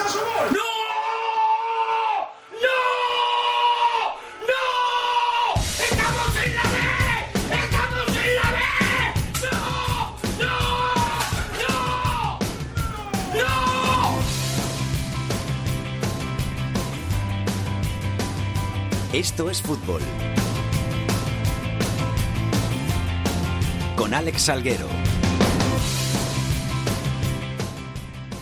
a su gol. ¡No! Esto es fútbol. Con Alex Salguero.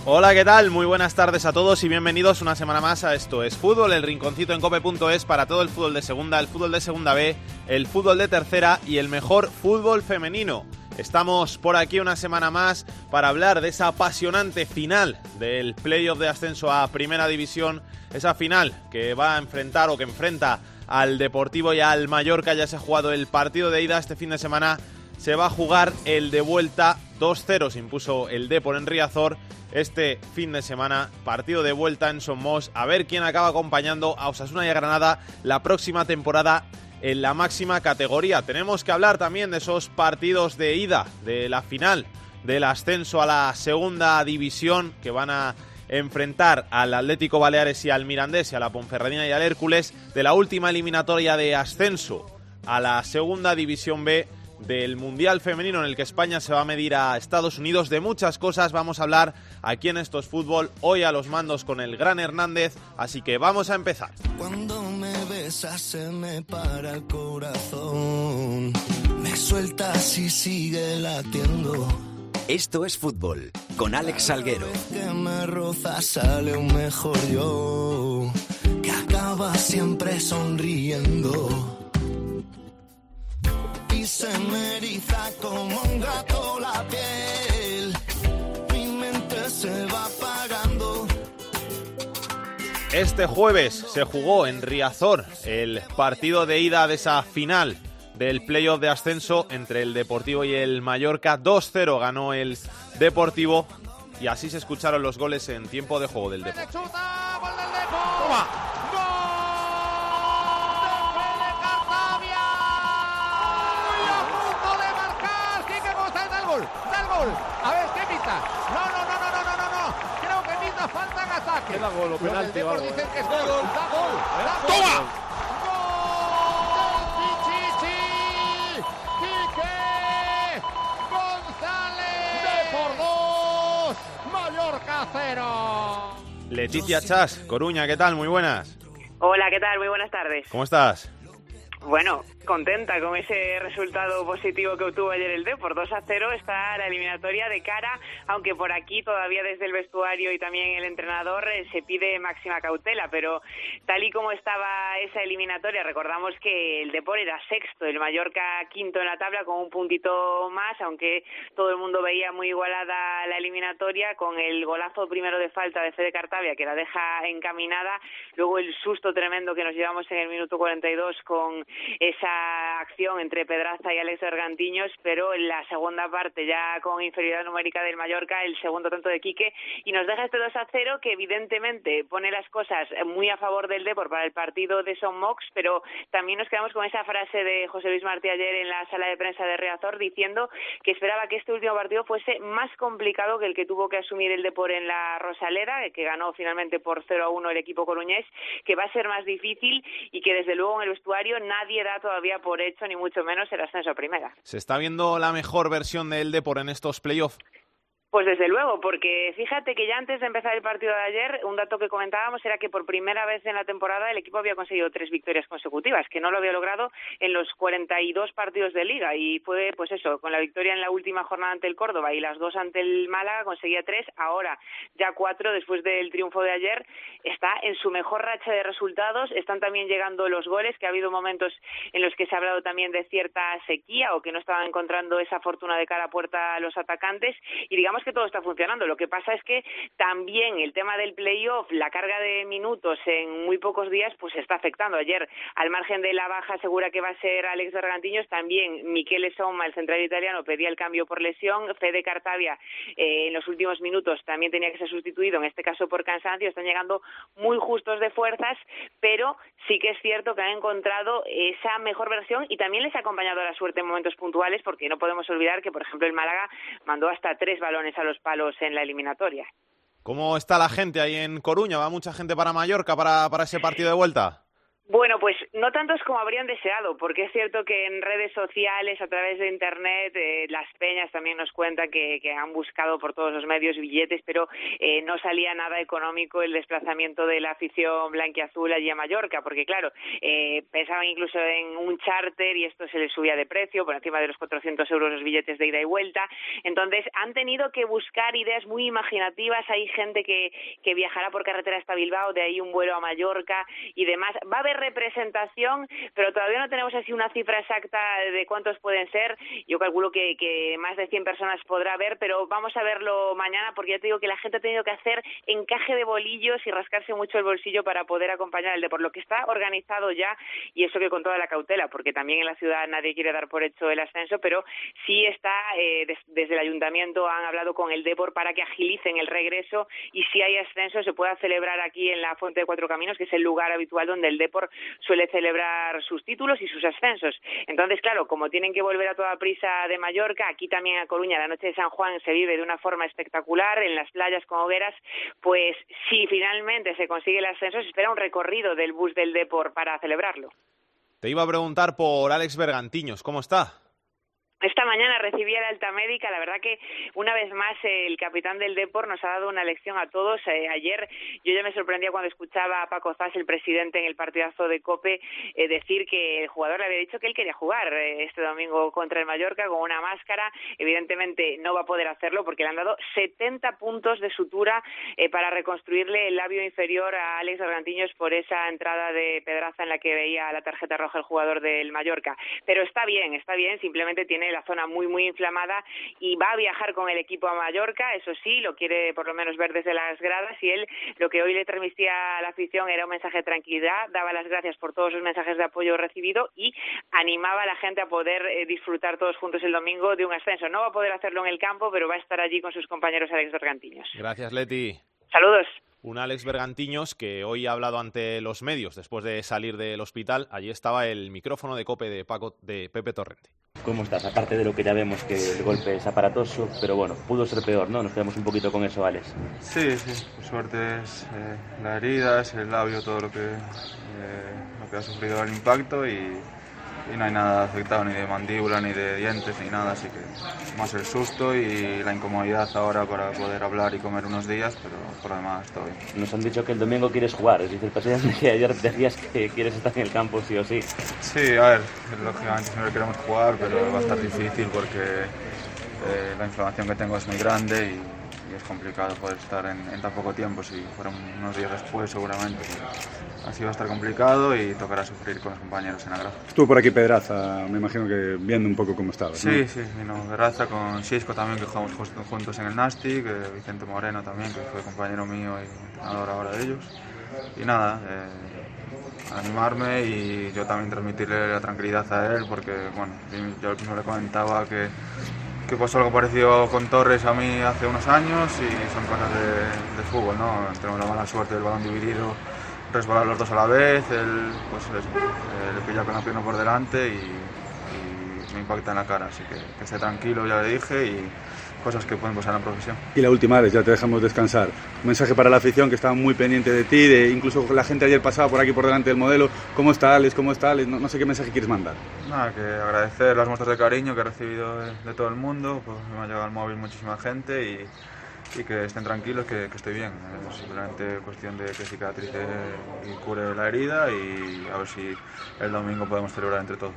Hola, ¿qué tal? Muy buenas tardes a todos y bienvenidos una semana más a Esto es Fútbol, el rinconcito en cope.es para todo el fútbol de segunda, el fútbol de segunda B, el fútbol de tercera y el mejor fútbol femenino. Estamos por aquí una semana más para hablar de esa apasionante final del playoff de ascenso a Primera División, esa final que va a enfrentar o que enfrenta al Deportivo y al Mallorca. Ya se ha jugado el partido de ida este fin de semana. Se va a jugar el de vuelta 2-0. Se impuso el Depor en Riazor este fin de semana. Partido de vuelta en Somos. A ver quién acaba acompañando a Osasuna y a Granada la próxima temporada en la máxima categoría. Tenemos que hablar también de esos partidos de ida, de la final, del ascenso a la segunda división que van a enfrentar al Atlético Baleares y al Mirandés y a la Ponferradina y al Hércules de la última eliminatoria de ascenso a la segunda división B del Mundial Femenino en el que España se va a medir a Estados Unidos. De muchas cosas vamos a hablar aquí en Estos Fútbol, hoy a los mandos con el gran Hernández, así que vamos a empezar. Cuando me besas se me para el corazón, me sueltas y sigue latiendo. Esto es fútbol con Alex Salguero. Que me roza sale un mejor yo, que acaba siempre sonriendo se me eriza como un gato la piel. Mi mente se va apagando. Este jueves se jugó en Riazor el partido de ida de esa final del playoff de ascenso entre el Deportivo y el Mallorca. 2-0 ganó el Deportivo y así se escucharon los goles en tiempo de juego del Deportivo. Queda gol o penalti Los algo, dicen ¿eh? que es gol. Da gol. Da gol. ¡Toma! ¡Gol del Pichichi! ¡Quique González! ¡De por dos! ¡Mallorca cero! Leticia Chas, Coruña, ¿qué tal? Muy buenas. Hola, ¿qué tal? Muy buenas tardes. ¿Cómo estás? Bueno, contenta con ese resultado positivo que obtuvo ayer el D. Por 2 a 0 está la eliminatoria de cara, aunque por aquí todavía desde el vestuario y también el entrenador eh, se pide máxima cautela, pero tal y como estaba esa eliminatoria, recordamos que el Depor era sexto, el Mallorca quinto en la tabla con un puntito más, aunque todo el mundo veía muy igualada la eliminatoria con el golazo primero de falta de Fede Cartavia que la deja encaminada, luego el susto tremendo que nos llevamos en el minuto 42 con esa acción entre Pedraza y Alex Bergantiños, pero en la segunda parte ya con inferioridad numérica del Mallorca, el segundo tanto de Quique, y nos deja este 2 a 0 que evidentemente pone las cosas muy a favor del Depor para el partido de Son Mox, pero también nos quedamos con esa frase de José Luis Martí ayer en la sala de prensa de Reazor diciendo que esperaba que este último partido fuese más complicado que el que tuvo que asumir el Depor en la Rosaleda, que ganó finalmente por 0 a 1 el equipo coruñés, que va a ser más difícil y que desde luego en el vestuario nadie da todavía por hecho, ni mucho menos el ascenso a primera. ¿Se está viendo la mejor versión del Depor en estos playoffs? Pues desde luego, porque fíjate que ya antes de empezar el partido de ayer, un dato que comentábamos era que por primera vez en la temporada el equipo había conseguido tres victorias consecutivas, que no lo había logrado en los 42 partidos de liga. Y fue pues eso, con la victoria en la última jornada ante el Córdoba y las dos ante el Málaga conseguía tres, ahora ya cuatro después del triunfo de ayer, está en su mejor racha de resultados, están también llegando los goles, que ha habido momentos en los que se ha hablado también de cierta sequía o que no estaban encontrando esa fortuna de cara a puerta a los atacantes. Y digamos que todo está funcionando. Lo que pasa es que también el tema del playoff, la carga de minutos en muy pocos días, pues está afectando. Ayer, al margen de la baja segura que va a ser Alex Bergantiños, también Michele Somma, el central italiano, pedía el cambio por lesión. Fede Cartavia, eh, en los últimos minutos, también tenía que ser sustituido, en este caso por cansancio. Están llegando muy justos de fuerzas, pero sí que es cierto que han encontrado esa mejor versión y también les ha acompañado la suerte en momentos puntuales, porque no podemos olvidar que, por ejemplo, el Málaga mandó hasta tres balones a los palos en la eliminatoria. ¿Cómo está la gente ahí en Coruña? ¿Va mucha gente para Mallorca para, para ese partido de vuelta? Bueno, pues no tantos como habrían deseado, porque es cierto que en redes sociales, a través de Internet, eh, las peñas también nos cuentan que, han buscado por todos los medios billetes, pero eh, no salía nada económico el desplazamiento de la afición blanquiazul allí a Mallorca, porque claro, eh, pensaban incluso en un charter y esto se les subía de precio, por encima de los 400 euros los billetes de ida y vuelta. Entonces, han tenido que buscar ideas muy imaginativas. Hay gente que, que viajará por carretera hasta Bilbao, de ahí un vuelo a Mallorca y demás. Va a haber representación, pero todavía no tenemos así una cifra exacta de cuántos pueden ser. Yo calculo que, que más de 100 personas podrá ver, pero vamos a verlo mañana porque ya te digo que la gente ha tenido que hacer encaje de bolillos y rascarse mucho el bolsillo para poder acompañar el de por lo que está organizado ya y eso que con toda la cautela, porque también en la ciudad nadie quiere dar por hecho el ascenso, pero sí está eh, des, desde el ayuntamiento han hablado con el Depor para que agilicen el regreso y si hay ascenso se pueda celebrar aquí en la Fuente de Cuatro Caminos, que es el lugar habitual donde el Depor suele celebrar sus títulos y sus ascensos. Entonces, claro, como tienen que volver a toda prisa de Mallorca, aquí también a Coruña la noche de San Juan se vive de una forma espectacular en las playas con hogueras, pues si finalmente se consigue el ascenso, se espera un recorrido del bus del Depor para celebrarlo. Te iba a preguntar por Alex Bergantiños, ¿cómo está? Esta mañana recibí la alta médica. La verdad que una vez más el capitán del Depor nos ha dado una lección a todos. Eh, ayer yo ya me sorprendía cuando escuchaba a Paco Zas, el presidente en el partidazo de Cope, eh, decir que el jugador le había dicho que él quería jugar eh, este domingo contra el Mallorca con una máscara. Evidentemente no va a poder hacerlo porque le han dado 70 puntos de sutura eh, para reconstruirle el labio inferior a Alex Bergantiños por esa entrada de Pedraza en la que veía la tarjeta roja el jugador del Mallorca. Pero está bien, está bien. Simplemente tiene la zona muy, muy inflamada y va a viajar con el equipo a Mallorca, eso sí, lo quiere por lo menos ver desde las gradas y él lo que hoy le transmitía a la afición era un mensaje de tranquilidad, daba las gracias por todos los mensajes de apoyo recibido y animaba a la gente a poder eh, disfrutar todos juntos el domingo de un ascenso. No va a poder hacerlo en el campo, pero va a estar allí con sus compañeros Alex Bergantiños. Gracias, Leti. Saludos. Un Alex Bergantiños que hoy ha hablado ante los medios después de salir del hospital. Allí estaba el micrófono de cope de, Paco, de Pepe Torrente. ¿Cómo estás? Aparte de lo que ya vemos que el golpe es aparatoso, pero bueno, pudo ser peor, ¿no? Nos quedamos un poquito con eso, Alex. Sí, sí, por suerte es eh, la herida, es el labio, todo lo que, eh, lo que ha sufrido el impacto y, y no hay nada afectado ni de mandíbula, ni de dientes, ni nada, así que más el susto y la incomodidad ahora para poder hablar y comer unos días, pero por lo demás todo bien. Nos han dicho que el domingo quieres jugar, es decir, el presidente que ayer decías que quieres estar en el campo sí o sí. Sí, a ver, lógicamente siempre queremos jugar, pero va a estar difícil porque eh, la inflamación que tengo es muy grande y, y es complicado poder estar en, en, tan poco tiempo, si fueran unos días después seguramente. Así va a estar complicado y tocará sufrir con los compañeros en la grada. Estuvo por aquí Pedraza, me imagino que viendo un poco cómo estaba. Sí, ¿no? sí, vino Pedraza con Xisco también, que jugamos juntos en el Nastic, Vicente Moreno también, que fue compañero mío y entrenador ahora de ellos. Y nada, eh, animarme y yo también transmitirle la tranquilidad a él, porque bueno, yo no le comentaba que que pasó algo parecido con Torres a mí hace unos años y son cosas de, fútbol, ¿no? Tenemos la mala suerte del balón dividido, resbalar los dos a la vez, él pues le pilla con la pierna por delante y, y, me impacta en la cara, así que, que esté tranquilo, ya le dije, y cosas que pueden pasar en la profesión. Y la última vez, ya te dejamos descansar. Un mensaje para la afición que estaba muy pendiente de ti, de incluso la gente ayer pasaba por aquí por delante del modelo. ¿Cómo está Alex? ¿Cómo está Alex? No, no sé qué mensaje quieres mandar. Nada, que agradecer las muestras de cariño que he recibido de, de todo el mundo, pues me ha llegado al móvil muchísima gente y, y que estén tranquilos, que, que estoy bien. Es simplemente cuestión de que cicatrice y cure la herida y a ver si el domingo podemos celebrar entre todos.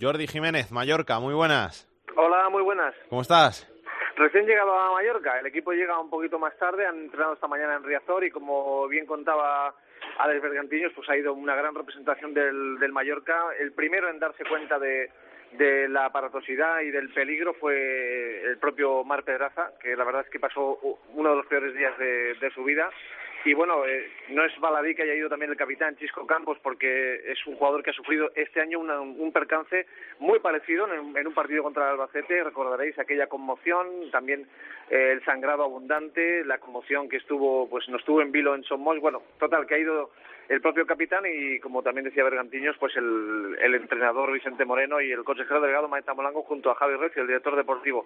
Jordi Jiménez, Mallorca, muy buenas. Hola, muy buenas. ¿Cómo estás? Recién llegado a Mallorca, el equipo llega un poquito más tarde, han entrenado esta mañana en Riazor y como bien contaba Alex Bergantiños, pues ha ido una gran representación del, del Mallorca. El primero en darse cuenta de, de la aparatosidad y del peligro fue el propio Mar Pedraza, que la verdad es que pasó uno de los peores días de, de su vida y bueno, eh, no es baladí que haya ido también el capitán Chisco Campos, porque es un jugador que ha sufrido este año una, un percance muy parecido en, en, un partido contra el Albacete. Recordaréis aquella conmoción, también eh, el sangrado abundante, la conmoción que estuvo, pues no estuvo en vilo en Somos. Bueno, total, que ha ido el propio capitán y, como también decía Bergantiños, pues el, el entrenador Vicente Moreno y el consejero delegado Maeta Molango junto a Javi Recio, el director deportivo.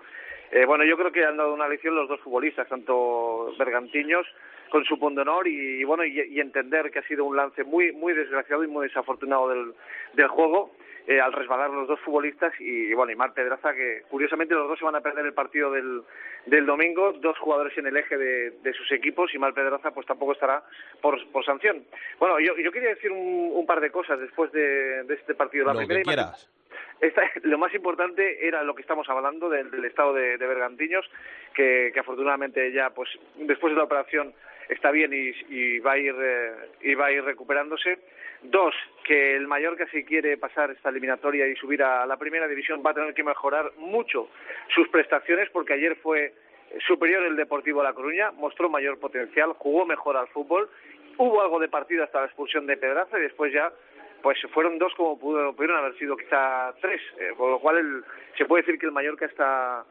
Eh, bueno, yo creo que han dado una lección los dos futbolistas, tanto Bergantiños con su pundonor y, y bueno y, y, entender que ha sido un lance muy muy desgraciado y muy desafortunado del, del juego eh, al resbalar los dos futbolistas y, bueno y Mar Pedraza que curiosamente los dos se van a perder el partido del, del domingo dos jugadores en el eje de, de sus equipos y Mar Pedraza pues tampoco estará por, por sanción bueno yo, yo quería decir un, un par de cosas después de, de este partido la lo primera que quieras. Esta, lo más importante era lo que estamos hablando del, del estado de, de Bergantiños, que, que afortunadamente ya, pues después de la operación está bien y, y va a ir eh, y va a ir recuperándose. Dos, que el Mallorca si quiere pasar esta eliminatoria y subir a la primera división va a tener que mejorar mucho sus prestaciones porque ayer fue superior el Deportivo de La Coruña, mostró mayor potencial, jugó mejor al fútbol, hubo algo de partido hasta la expulsión de Pedraza y después ya pues fueron dos como pudo, pudieron haber sido quizá tres, eh, por lo cual el, se puede decir que el Mallorca está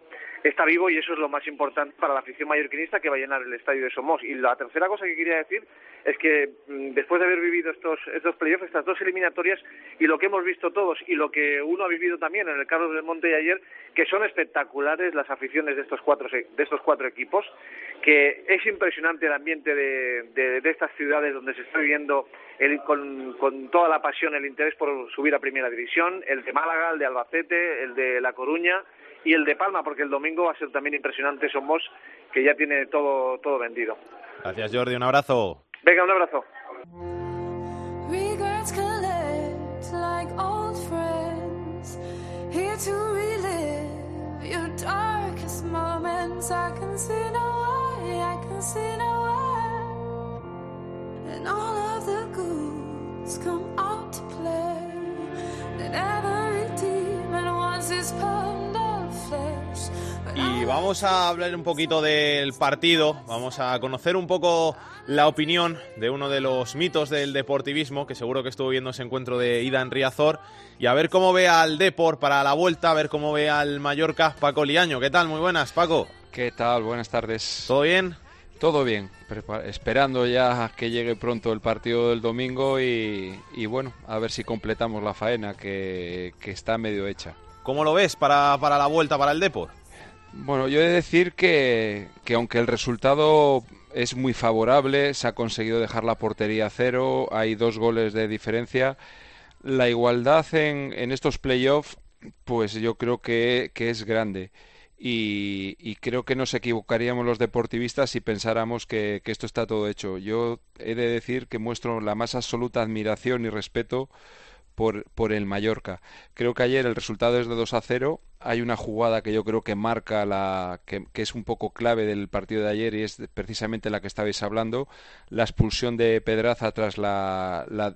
está vivo y eso es lo más importante para la afición mallorquinista que va a llenar el estadio de Somos. Y la tercera cosa que quería decir es que mmm, después de haber vivido estos, estos playoffs, estas dos eliminatorias y lo que hemos visto todos y lo que uno ha vivido también en el Carlos del Monte de ayer, que son espectaculares las aficiones de estos cuatro, de estos cuatro equipos, que es impresionante el ambiente de, de, de estas ciudades donde se está viviendo el, con, con toda la pasión, el interés por subir a Primera División, el de Málaga, el de Albacete, el de La Coruña y el de Palma, porque el domingo va a ser también impresionante Somos, que ya tiene todo, todo vendido. Gracias, Jordi. Un abrazo. Venga, un abrazo. And all of the ghouls come out vamos a hablar un poquito del partido, vamos a conocer un poco la opinión de uno de los mitos del deportivismo, que seguro que estuvo viendo ese encuentro de ida en Riazor, y a ver cómo ve al Deport para la vuelta, a ver cómo ve al Mallorca, Paco Liaño. ¿Qué tal? Muy buenas, Paco. ¿Qué tal? Buenas tardes. ¿Todo bien? Todo bien, esperando ya que llegue pronto el partido del domingo y, y bueno, a ver si completamos la faena que, que está medio hecha. ¿Cómo lo ves para, para la vuelta para el Deport? Bueno, yo he de decir que, que aunque el resultado es muy favorable, se ha conseguido dejar la portería a cero, hay dos goles de diferencia. La igualdad en, en estos playoffs, pues yo creo que, que es grande. Y, y, creo que nos equivocaríamos los deportivistas si pensáramos que, que, esto está todo hecho. Yo he de decir que muestro la más absoluta admiración y respeto por, por el Mallorca. Creo que ayer el resultado es de 2 a 0. Hay una jugada que yo creo que marca la que, que, es un poco clave del partido de ayer y es precisamente la que estabais hablando, la expulsión de Pedraza tras la, la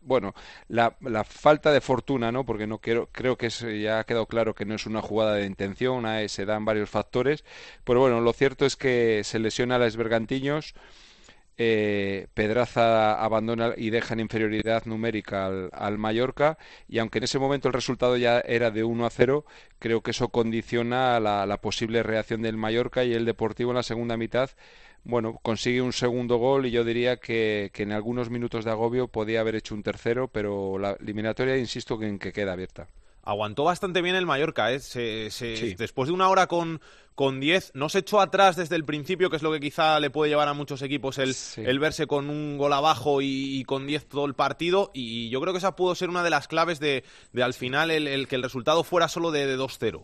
bueno, la, la, falta de fortuna, ¿no? Porque no quiero, creo que es, ya ha quedado claro que no es una jugada de intención, se dan varios factores, pero bueno, lo cierto es que se lesiona a los Bergantiños eh, Pedraza abandona y deja en inferioridad numérica al, al, Mallorca y aunque en ese momento el resultado ya era de 1 a 0, creo que eso condiciona la, la posible reacción del Mallorca y el Deportivo en la segunda mitad. Bueno, consigue un segundo gol y yo diría que, que, en algunos minutos de agobio podía haber hecho un tercero, pero la eliminatoria, insisto, en que queda abierta aguantó bastante bien el Mallorca. ¿eh? Se, se, sí. Después de una hora con, con 10, no se echó atrás desde el principio, que es lo que quizá le puede llevar a muchos equipos el, sí. el verse con un gol abajo y, y, con 10 todo el partido. Y yo creo que esa pudo ser una de las claves de, de al final el, el, que el resultado fuera solo de, de 2-0.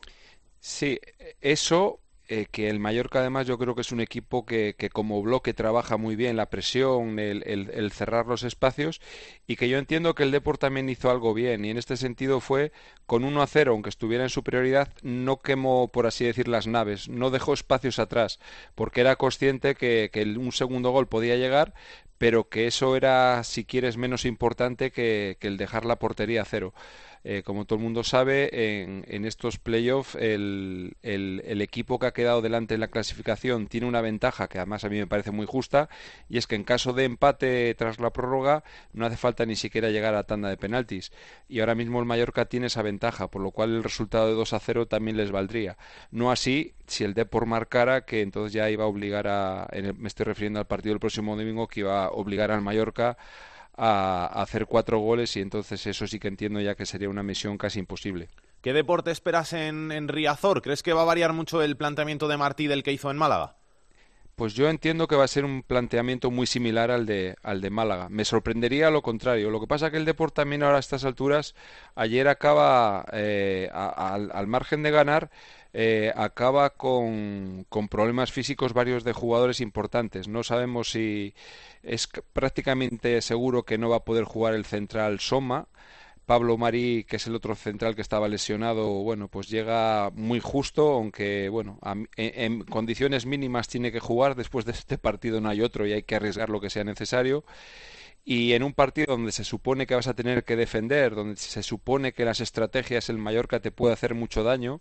Sí, eso eh, que el Mallorca además yo creo que es un equipo que, que como bloque trabaja muy bien la presión, el, el, cerrar los espacios y que yo entiendo que el Deport también hizo algo bien y en este sentido fue con 1 a 0, aunque estuviera en superioridad, no quemó, por así decir, las naves, no dejó espacios atrás, porque era consciente que, que un segundo gol podía llegar, pero que eso era, si quieres, menos importante que, que el dejar la portería a cero. Eh, como todo el mundo sabe, en, en estos playoffs el, el, el, equipo que ha quedado delante en la clasificación tiene una ventaja que además a mí me parece muy justa y es que en caso de empate tras la prórroga no hace falta ni siquiera llegar a tanda de penaltis y ahora mismo el Mallorca tiene esa ventaja, por lo cual el resultado de 2 a 0 también les valdría. No así si el Depor marcara, que entonces ya iba a obligar a, me estoy refiriendo al partido del próximo domingo, que iba a obligar al Mallorca a, hacer cuatro goles y entonces eso sí que entiendo ya que sería una misión casi imposible. ¿Qué deporte esperas en, en Riazor? ¿Crees que va a variar mucho el planteamiento de Martí del que hizo en Málaga? Pues yo entiendo que va a ser un planteamiento muy similar al de, al de Málaga. Me sorprendería lo contrario. Lo que pasa es que el Deport también ahora a estas alturas, ayer acaba eh, a, al, al margen de ganar, eh, acaba con, problemas físicos varios de jugadores importantes. No sabemos si es prácticamente seguro que no va a poder jugar el central Soma. Pablo Marí, que es el otro central que estaba lesionado, bueno, pues llega muy justo, aunque, bueno, a, en, en, condiciones mínimas tiene que jugar. Después de este partido no hay otro y hay que arriesgar lo que sea necesario. Y en un partido donde se supone que vas a tener que defender, donde se supone que las estrategias el Mallorca te puede hacer mucho daño,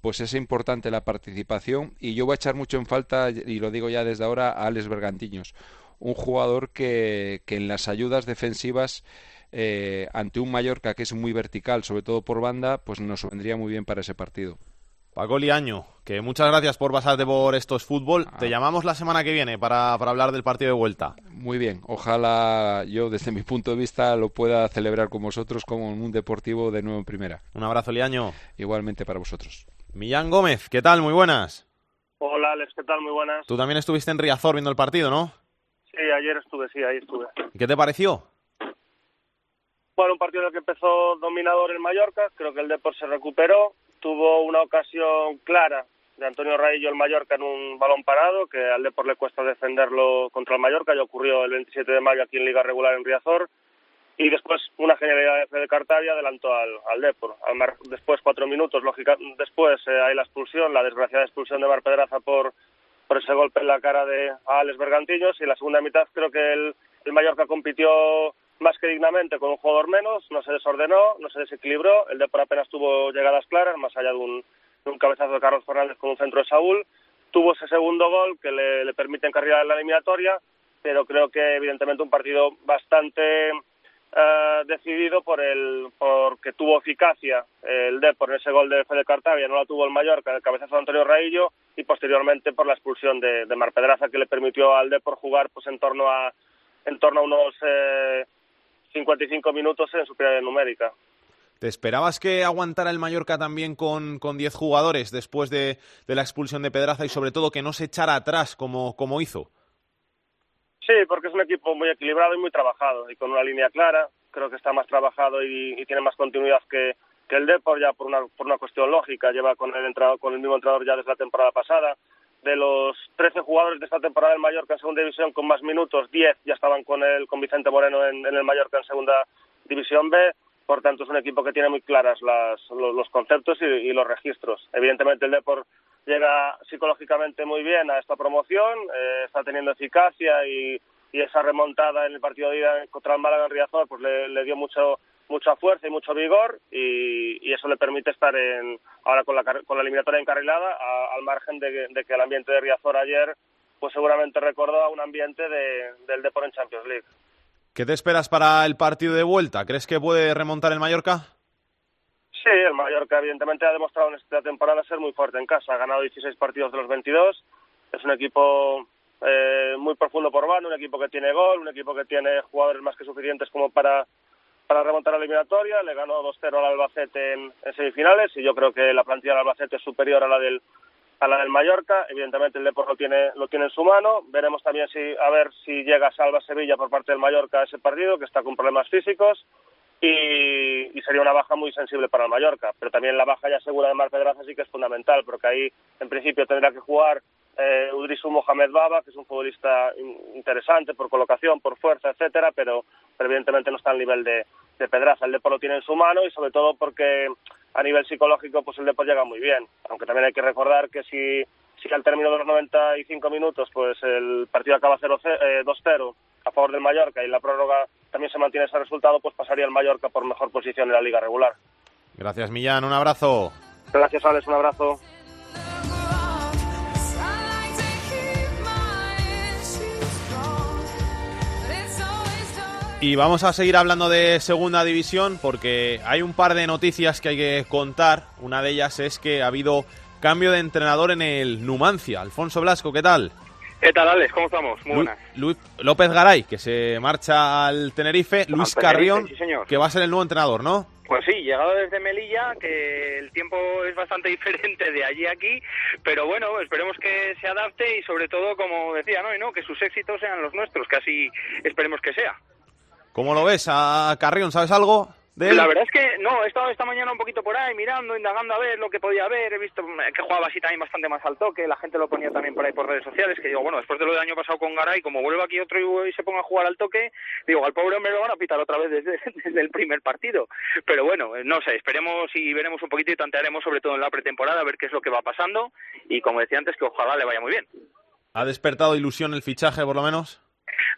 pues es importante la participación y yo voy a echar mucho en falta, y lo digo ya desde ahora, a Alex Bergantiños, un jugador que, que en las ayudas defensivas eh, ante un Mallorca que es muy vertical, sobre todo por banda, pues nos vendría muy bien para ese partido. Paco Liaño, que muchas gracias por pasarte por estos fútbol. Ah. Te llamamos la semana que viene para, para, hablar del partido de vuelta. Muy bien, ojalá yo desde mi punto de vista lo pueda celebrar con vosotros como un deportivo de nuevo en primera. Un abrazo, Liaño. Igualmente para vosotros. Millán Gómez, ¿qué tal? Muy buenas. Hola, Alex, ¿qué tal? Muy buenas. Tú también estuviste en Riazor viendo el partido, ¿no? Sí, ayer estuve, sí, ahí estuve. ¿Y qué te pareció? Bueno, un partido en el que empezó dominador el Mallorca, creo que el Depor se recuperó, tuvo una ocasión clara de Antonio Raillo el Mallorca en un balón parado, que al Depor le cuesta defenderlo contra el Mallorca, ya ocurrió el 27 de mayo aquí en Liga Regular en Riazor, y después una genialidad de Cartavia adelantó al, al Depor. Al mar, después, cuatro minutos, lógica, después eh, hay la expulsión, la desgraciada expulsión de Mar Pedraza por, por ese golpe en la cara de Alex Bergantiños, y en la segunda mitad creo que el, el Mallorca compitió más que dignamente con un jugador menos, no se desordenó, no se desequilibró, el Depor apenas tuvo llegadas claras, más allá de un, de un cabezazo de Carlos Fernández con un centro de Saúl, tuvo ese segundo gol que le, le permite encarrilar en la eliminatoria, pero creo que evidentemente un partido bastante eh, decidido por el porque tuvo eficacia el Depor en ese gol de Fede Cartavia, no la tuvo el Mallorca, el cabezazo de Antonio Raillo, y posteriormente por la expulsión de, de Mar Pedraza que le permitió al Depor jugar pues en torno a en torno a unos eh, 55 minutos en superioridad numérica. ¿Te esperabas que aguantara el Mallorca también con, con 10 jugadores después de, de, la expulsión de Pedraza y sobre todo que no se echara atrás como, como hizo? Sí, porque es un equipo muy equilibrado y muy trabajado y con una línea clara. Creo que está más trabajado y, tiene más continuidad que, que el Depor ya por una, por una cuestión lógica. Lleva con el, entrenador, con el mismo entrenador ya desde la temporada pasada. De los 13 jugadores de esta temporada del Mallorca en segunda división con más minutos, 10 ya estaban con, el, con Vicente Moreno en, en el Mallorca en segunda división B. Por tanto, es un equipo que tiene muy claras las, los, los, conceptos y, y, los registros. Evidentemente, el Depor llega psicológicamente muy bien a esta promoción, eh, está teniendo eficacia y, esa remontada en el partido de ida contra el Málaga en Riazor pues le, le dio mucho mucha fuerza y mucho vigor y, y, eso le permite estar en, ahora con la, con la eliminatoria encarrilada a, al margen de, de, que el ambiente de Riazor ayer pues seguramente recordó a un ambiente de, del Depor en Champions League. ¿Qué te esperas para el partido de vuelta? ¿Crees que puede remontar el Mallorca? Sí, el Mallorca evidentemente ha demostrado en esta temporada ser muy fuerte en casa. Ha ganado 16 partidos de los 22. Es un equipo eh, muy profundo por banda, un equipo que tiene gol, un equipo que tiene jugadores más que suficientes como para para remontar la eliminatoria, le ganó 2-0 al Albacete en, semifinales y yo creo que la plantilla del Albacete es superior a la del a la del Mallorca, evidentemente el Depor lo tiene lo tiene en su mano, veremos también si a ver si llega Salva Sevilla por parte del Mallorca a ese partido que está con problemas físicos y, y, sería una baja muy sensible para el Mallorca, pero también la baja ya segura de Mar Pedraza sí que es fundamental, porque ahí en principio tendrá que jugar eh, Udrisu Mohamed Baba, que es un futbolista interesante por colocación, por fuerza, etcétera, pero, pero evidentemente no está al nivel de, de Pedraza. El Depor lo tiene en su mano y sobre todo porque a nivel psicológico pues el Depor llega muy bien, aunque también hay que recordar que si, si al término de los 95 minutos pues el partido acaba 2-0 eh, a favor del Mallorca y la prórroga también se mantiene ese resultado, pues pasaría el Mallorca por mejor posición en la liga regular. Gracias, Millán. Un abrazo. Gracias, Alex. Un abrazo. Y vamos a seguir hablando de segunda división porque hay un par de noticias que hay que contar. Una de ellas es que ha habido cambio de entrenador en el Numancia. Alfonso Blasco, ¿qué tal? ¿Qué tal, Alex? ¿Cómo estamos? Muy Lu- buenas. Lu- López Garay, que se marcha al Tenerife. Luis Tenerife, Carrión, sí, señor. que va a ser el nuevo entrenador, ¿no? Pues sí, llegado desde Melilla, que el tiempo es bastante diferente de allí a aquí, pero bueno, esperemos que se adapte y sobre todo, como decía, ¿no? Y no, que sus éxitos sean los nuestros, que así esperemos que sea. ¿Cómo lo ves a Carrión? ¿Sabes algo de él? La verdad es que no, he estado esta mañana un poquito por ahí mirando, indagando a ver lo que podía haber. He visto que jugaba así también bastante más al toque. La gente lo ponía también por ahí por redes sociales. Que digo, bueno, después de lo del año pasado con Garay, como vuelve aquí otro y se ponga a jugar al toque, digo, al pobre hombre lo van a pitar otra vez desde, desde el primer partido. Pero bueno, eh, no sé, esperemos y veremos un poquito y tantearemos sobre todo en la pretemporada a ver qué es lo que va pasando. Y como decía antes, que ojalá le vaya muy bien. ¿Ha despertado ilusión el fichaje, por lo menos?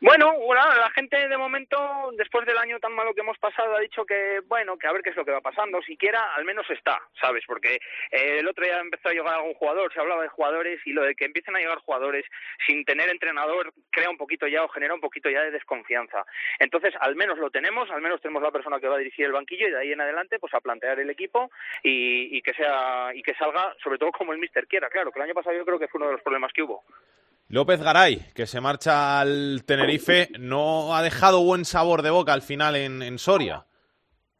Bueno, bueno, la gente de momento, después del año tan malo que hemos pasado, ha dicho que, bueno, que a ver qué es lo que va pasando. Siquiera, al menos está, ¿sabes? Porque eh, el otro día empezó a llegar algún jugador, se hablaba de jugadores y lo de que empiecen a llegar jugadores sin tener entrenador crea un poquito ya o genera un poquito ya de desconfianza. Entonces, al menos lo tenemos, al menos tenemos la persona que va a dirigir el banquillo y de ahí en adelante, pues a plantear el equipo y, y que sea y que salga, sobre todo como el míster quiera. Claro, que el año pasado yo creo que fue uno de los problemas que hubo. López Garay, que se marcha al Tenerife, no ha dejado buen sabor de boca al final en, en Soria.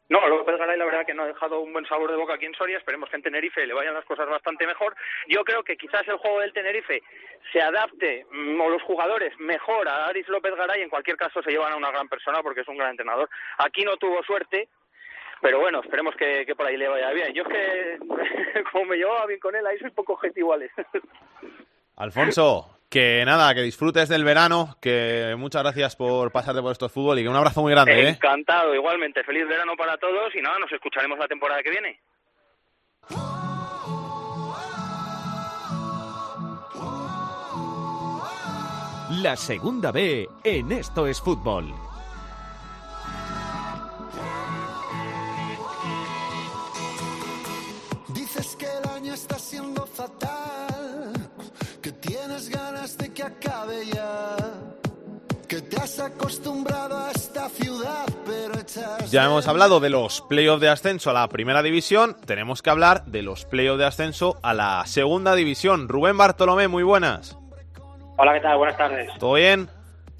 No, López Garay la verdad que no ha dejado un buen sabor de boca aquí en Soria. Esperemos que en Tenerife le vayan las cosas bastante mejor. Yo creo que quizás el juego del Tenerife se adapte, mm, o los jugadores, mejor a Aris López Garay. En cualquier caso se llevan a una gran persona porque es un gran entrenador. Aquí no tuvo suerte, pero bueno, esperemos que, que por ahí le vaya bien. Yo es que, como me llevaba bien con él, ahí soy poco objetivo, Alex. Alfonso, que nada, que disfrutes del verano, que muchas gracias por pasarte por esto de fútbol y que un abrazo muy grande, ¿eh? Encantado, igualmente. Feliz verano para todos y nada, nos escucharemos la temporada que viene. La segunda B en Esto es Fútbol. Acostumbrado a esta ciudad, pero echas Ya hemos hablado de los playoffs de ascenso a la primera división, tenemos que hablar de los playoffs de ascenso a la segunda división. Rubén Bartolomé, muy buenas. Hola, ¿qué tal? Buenas tardes. ¿Todo bien?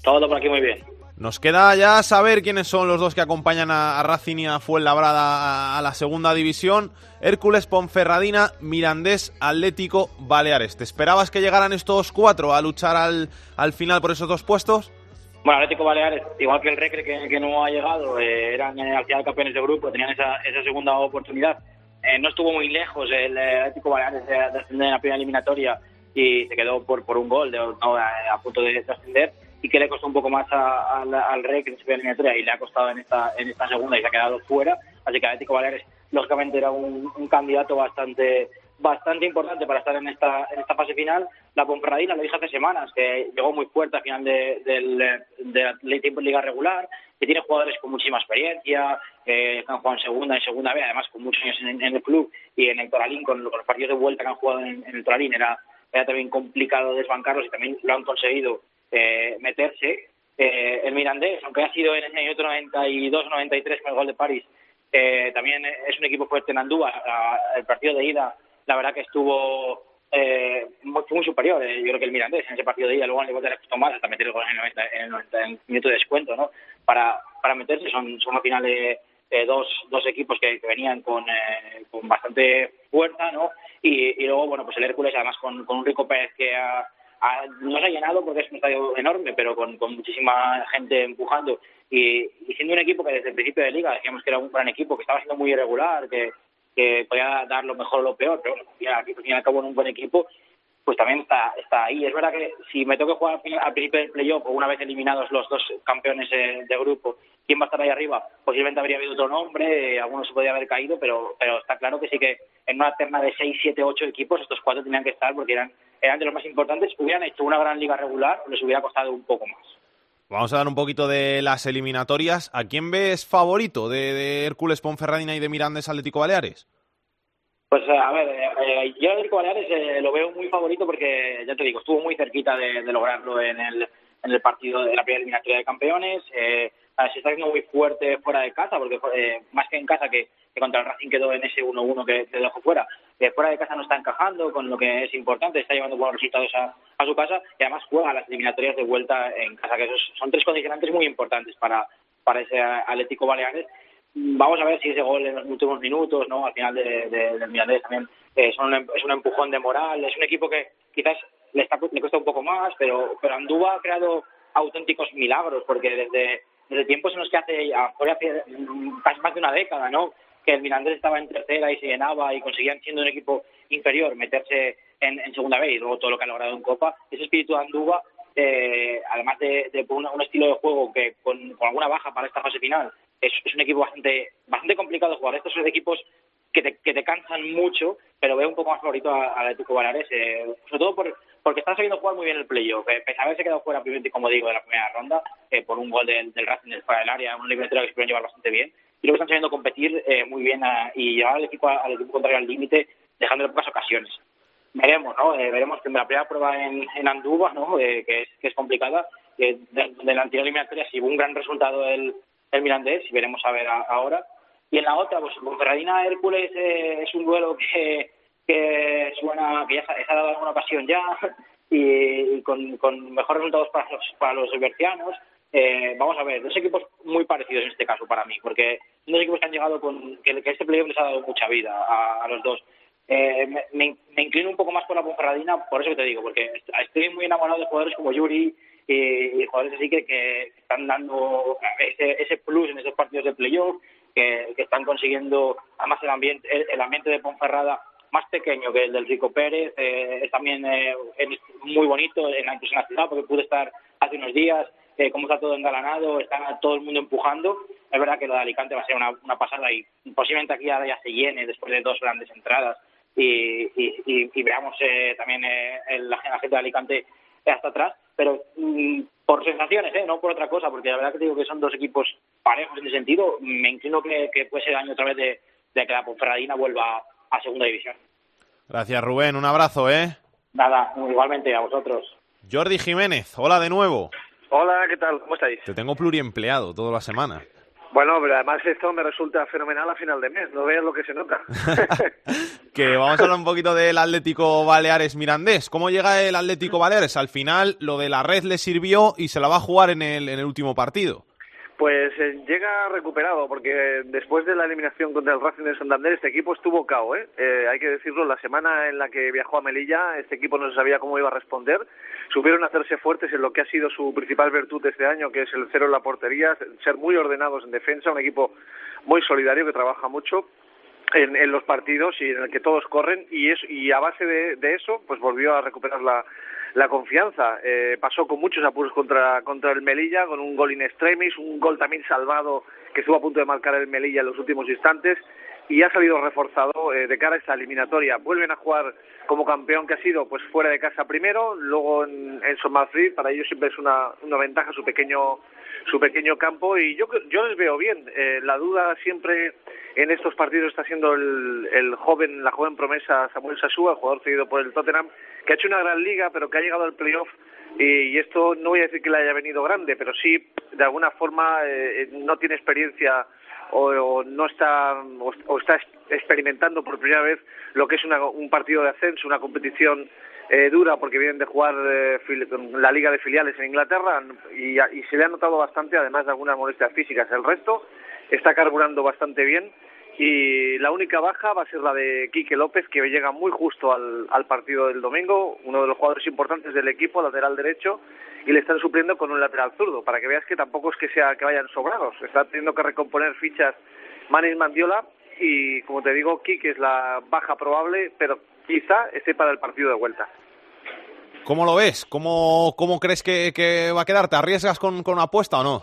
Todo por aquí muy bien. Nos queda ya saber quiénes son los dos que acompañan a, a Racing y a Fuenlabrada a, a la segunda división. Hércules Ponferradina, Mirandés, Atlético, Baleares. ¿Te esperabas que llegaran estos cuatro a luchar al, al final por esos dos puestos? Bueno, Atlético Baleares, igual que el Recre que, no ha llegado, eh, eran eh, al final campeones de grupo, tenían esa, esa segunda oportunidad. Eh, no estuvo muy lejos el eh, Atlético Baleares de, de ascender en la primera eliminatoria y se quedó por, un gol de, no, a, punto de, de ascender y que le costó un poco más al- Recre en su primera eliminatoria y le ha costado en esta, en esta segunda y se ha quedado fuera. Así que Atlético Baleares, lógicamente, era un candidato bastante bastante importante para estar en esta en esta fase final. La Ponferradina, lo dije hace semanas, que llegó muy fuerte al final de, del, de la liga regular, que tiene jugadores con muchísima experiencia, que han jugado en segunda y segunda B, además con muchos años en, el club y en el Toralín, con, los partidos de vuelta que han jugado en, el Toralín, era, era también complicado desbancarlos y también lo han conseguido eh, meterse. Eh, el Mirandés, aunque ha sido en el minuto 92-93 con el gol de París, eh, también es un equipo fuerte en Andúa. El partido de ida, la verdad que estuvo eh, muy, muy superior. Eh, yo creo que el Mirandés en ese partido de ida luego le costó más hasta meter el gol en el 90, en el 90 en minuto de descuento, ¿no? Para, para meterse son, son al final eh, dos, dos equipos que, que venían con, eh, con bastante fuerza, ¿no? Y, y luego, bueno, pues el Hércules además con, con un Rico Pérez que ha, ha- no se ha llenado porque es un estadio enorme, pero con, con muchísima gente empujando y, y siendo un equipo que desde el principio de liga decíamos que era un gran equipo, que estaba siendo muy irregular, que, que podía dar lo mejor o lo peor, pero bueno, al fin y en un buen equipo, pues también está, está ahí. Es verdad que si me toque jugar al principio del playoff o una vez eliminados los dos campeones de grupo, ¿quién va a estar ahí arriba? Posiblemente habría habido otro nombre, eh, alguno se podría haber caído, pero, pero está claro que sí que en una terna de 6, 7, 8 equipos estos cuatro tenían que estar porque eran, eran de los más importantes. Hubieran hecho una gran liga regular, les hubiera costado un poco más. Vamos a dar un poquito de las eliminatorias. ¿A quién ves favorito de, de Hércules Ponferradina y de Mirandes Atlético Baleares? Pues eh, a ver, eh, eh, yo Atlético Baleares eh, lo veo muy favorito porque, ya te digo, estuvo muy cerquita de, de lograrlo en el, en el partido de la primera eliminatoria de campeones. Eh, se está haciendo muy fuerte fuera de casa, porque eh, más que en casa, que, contra el Racing quedó en ese 1-1 que, que dejó fuera, eh, fuera de casa no está encajando con lo que es importante, está llevando buenos resultados a, su casa y además juega las eliminatorias de vuelta en casa, que esos son tres condicionantes muy importantes para, para ese Atlético Baleares. Vamos a ver si ese gol en los últimos minutos, ¿no? Al final de, de, del Mirandés también eh, son es un empujón de moral. Es un equipo que quizás le, está, le cuesta un poco más, pero, pero Andúa ha creado auténticos milagros, porque desde, desde tiempos en los que hace, hace casi más de una década, ¿no? Que el Mirandés estaba en tercera y se llenaba y conseguían, siendo un equipo inferior, meterse en, segunda vez y luego todo lo que ha logrado en Copa. Ese espíritu de Andúa, eh, además de, de un, estilo de juego que con, con alguna baja para esta fase final, es, es un equipo bastante bastante complicado de jugar. Estos son equipos que te, que te cansan mucho, pero veo un poco más favorito al Atlético Baleares, eh, sobre todo por, porque están sabiendo jugar muy bien el playoff. Eh, pese a haberse quedado fuera, como digo, de la primera ronda, eh, por un gol del, del Racing fuera del área, una eliminatoria que se pueden llevar bastante bien, y luego están sabiendo competir eh, muy bien y llevar al equipo, al equipo contrario al límite, dejándole pocas ocasiones. Veremos, ¿no? Eh, veremos que en la primera prueba en, en Andúba, ¿no? Eh, que, es, que es complicada, de, de, la anterior eliminatoria si hubo un gran resultado el, el Mirandés, y veremos a ver a, ahora. Y en la otra, pues Ponferradina Hércules eh, es un duelo que, que suena, que ya se, ha dado alguna ocasión ya, y, con, con, mejores resultados para los, para los bercianos. Eh, vamos a ver, dos equipos muy parecidos en este caso para mí, porque dos equipos que han llegado con, que, este playoff les ha dado mucha vida a, a los dos. Eh, me, me, inclino un poco más por la Ponferradina, por eso que te digo, porque estoy muy enamorado de jugadores como Yuri y, jugadores así que, que están dando ese, ese plus en esos partidos de playoff, que, que están consiguiendo, además el ambiente, el ambiente de Ponferrada más pequeño que el del Rico Pérez, eh, es también eh, muy bonito en la, incluso la ciudad, porque pude estar hace unos días, eh, como está todo engalanado, está todo el mundo empujando. Es verdad que lo de Alicante va a ser una, pasada y posiblemente aquí ahora ya se llene después de dos grandes entradas y, y, y, y veamos eh, también eh, el, la gente de Alicante hasta atrás, pero mm, por sensaciones, ¿eh? no por otra cosa, porque la verdad que digo que son dos equipos parejos en ese sentido, me inclino que, que puede ser año otra vez de, de que la Ponferradina vuelva a segunda división. Gracias, Rubén. Un abrazo, ¿eh? Nada, igualmente a vosotros. Jordi Jiménez, hola de nuevo. Hola, ¿qué tal? ¿Cómo estáis? Te tengo pluriempleado toda la semana. Bueno, pero además esto me resulta fenomenal a final de mes, no veas lo que se nota. que vamos a hablar un poquito del Atlético Baleares Mirandés. ¿Cómo llega el Atlético Baleares? Al final lo de la red le sirvió y se la va a jugar en el, en el último partido. Pues eh, llega recuperado, porque después de la eliminación contra el Racing de Santander, este equipo estuvo cao, ¿eh? ¿eh? Hay que decirlo, la semana en la que viajó a Melilla, este equipo no sabía cómo iba a responder. Supieron hacerse fuertes en lo que ha sido su principal virtud este año, que es el cero en la portería, ser muy ordenados en defensa, un equipo muy solidario que trabaja mucho. En, en los partidos y en el que todos corren y, y a base de, de eso pues volvió a recuperar la, la confianza. Eh, pasó con muchos apuros contra, contra el Melilla, con un gol in extremis, un gol también salvado que estuvo a punto de marcar el Melilla en los últimos instantes y ha salido reforzado eh, de cara a esta eliminatoria. Vuelven a jugar como campeón que ha sido pues fuera de casa primero, luego en, en Somalfrid, para ellos siempre es una, una ventaja su pequeño su pequeño campo y yo yo les veo bien. Eh, la duda siempre en estos partidos está siendo el, el joven, la joven promesa Samuel Sasúa, jugador cedido por el Tottenham, que ha hecho una gran liga, pero que ha llegado al playoff y, esto no voy a decir que le haya venido grande, pero sí de alguna forma eh, no tiene experiencia o, o no está o, o, está experimentando por primera vez lo que es una, un partido de ascenso, una competición eh, dura porque vienen de jugar eh, la liga de filiales en Inglaterra y, y se le ha notado bastante además de algunas molestias físicas. El resto está carburando bastante bien y la única baja va a ser la de Quique López que llega muy justo al, al partido del domingo, uno de los jugadores importantes del equipo, lateral derecho y le están supliendo con un lateral zurdo para que veas que tampoco es que sea que vayan sobrados, está teniendo que recomponer fichas Manis Mandiola y como te digo Quique es la baja probable pero quizá esté para el partido de vuelta. ¿Cómo lo ves? ¿Cómo, cómo crees que, que va a quedar? ¿Te arriesgas con, con una apuesta o no?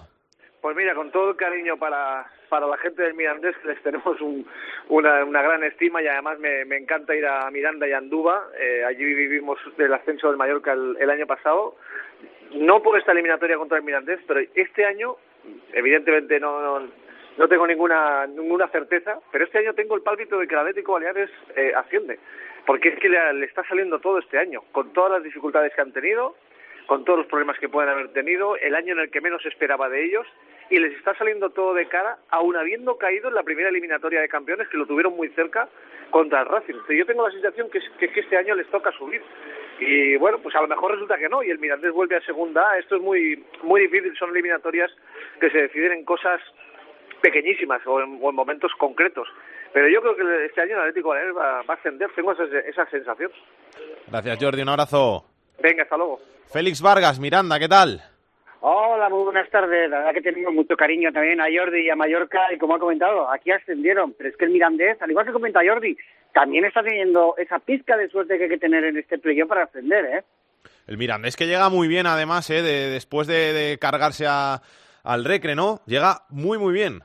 Pues mira, con todo el cariño para, para la gente del Mirandés, les tenemos un, una, una gran estima y además me, me encanta ir a Miranda y a Andúba. Eh, allí vivimos el ascenso del Mallorca el, el año pasado. No por esta eliminatoria contra el Mirandés, pero este año, evidentemente no, no, no tengo ninguna, ninguna certeza, pero este año tengo el pálpito de que el Atlético Baleares eh, asciende. Porque es que le, está saliendo todo este año, con todas las dificultades que han tenido, con todos los problemas que pueden haber tenido, el año en el que menos esperaba de ellos, y les está saliendo todo de cara, aun habiendo caído en la primera eliminatoria de campeones, que lo tuvieron muy cerca contra el Racing. Yo tengo la sensación que, que, que este año les toca subir. Y bueno, pues a lo mejor resulta que no, y el Mirandés vuelve a segunda. Esto es muy, muy difícil, son eliminatorias que se deciden en cosas pequeñísimas o en momentos concretos. Pero yo creo que este año el Atlético de va a ascender, tengo esa, esa sensación. Gracias, Jordi. Un abrazo. Venga, hasta luego. Félix Vargas, Miranda, ¿qué tal? Hola, muy buenas tardes. La verdad que tenemos mucho cariño también a Jordi y a Mallorca y como ha comentado, aquí ascendieron, pero es que el Mirandés, al igual que comenta Jordi, también está teniendo esa pizca de suerte que hay que tener en este playoff para ascender, ¿eh? El Mirandés que llega muy bien, además, ¿eh? de- después de, de cargarse a- al Recre, ¿no? Llega muy, muy bien.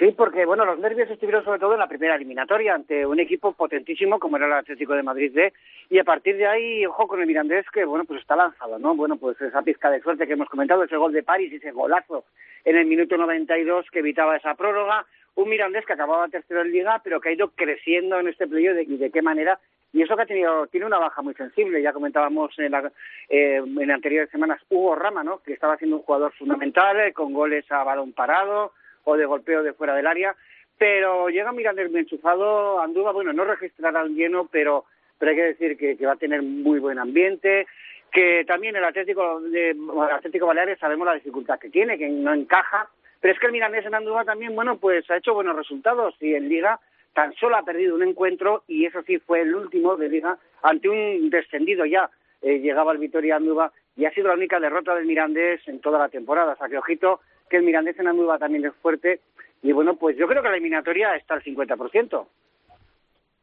Sí, porque bueno, los nervios estuvieron sobre todo en la primera eliminatoria ante un equipo potentísimo como era el Atlético de Madrid B y a partir de ahí, ojo con el Mirandés que bueno, pues está lanzado, ¿no? Bueno, pues esa pizca de suerte que hemos comentado, ese gol de París, ese golazo en el minuto 92 que evitaba esa prórroga, un Mirandés que acababa tercero en liga, pero que ha ido creciendo en este playoff y de qué manera y eso que ha tenido tiene una baja muy sensible, ya comentábamos en, la, eh, en anteriores semanas Hugo Rama, ¿no? Que estaba siendo un jugador fundamental eh, con goles a balón parado o de golpeo de fuera del área, pero llega Mirandés bien enchufado, Andúa, bueno, no registrará un lleno, pero, pero hay que decir que, que va a tener muy buen ambiente, que también el Atlético de Atlético Baleares sabemos la dificultad que tiene, que no encaja, pero es que el Mirandés en Andúa también, bueno, pues ha hecho buenos resultados y en Liga tan solo ha perdido un encuentro y eso sí fue el último de Liga ante un descendido ya. Eh, llegaba el Vitoria Andúa y ha sido la única derrota del Mirandés en toda la temporada. O sea que ojito que el Mirandés en Andúa también es fuerte y bueno, pues yo creo que la eliminatoria está al 50%.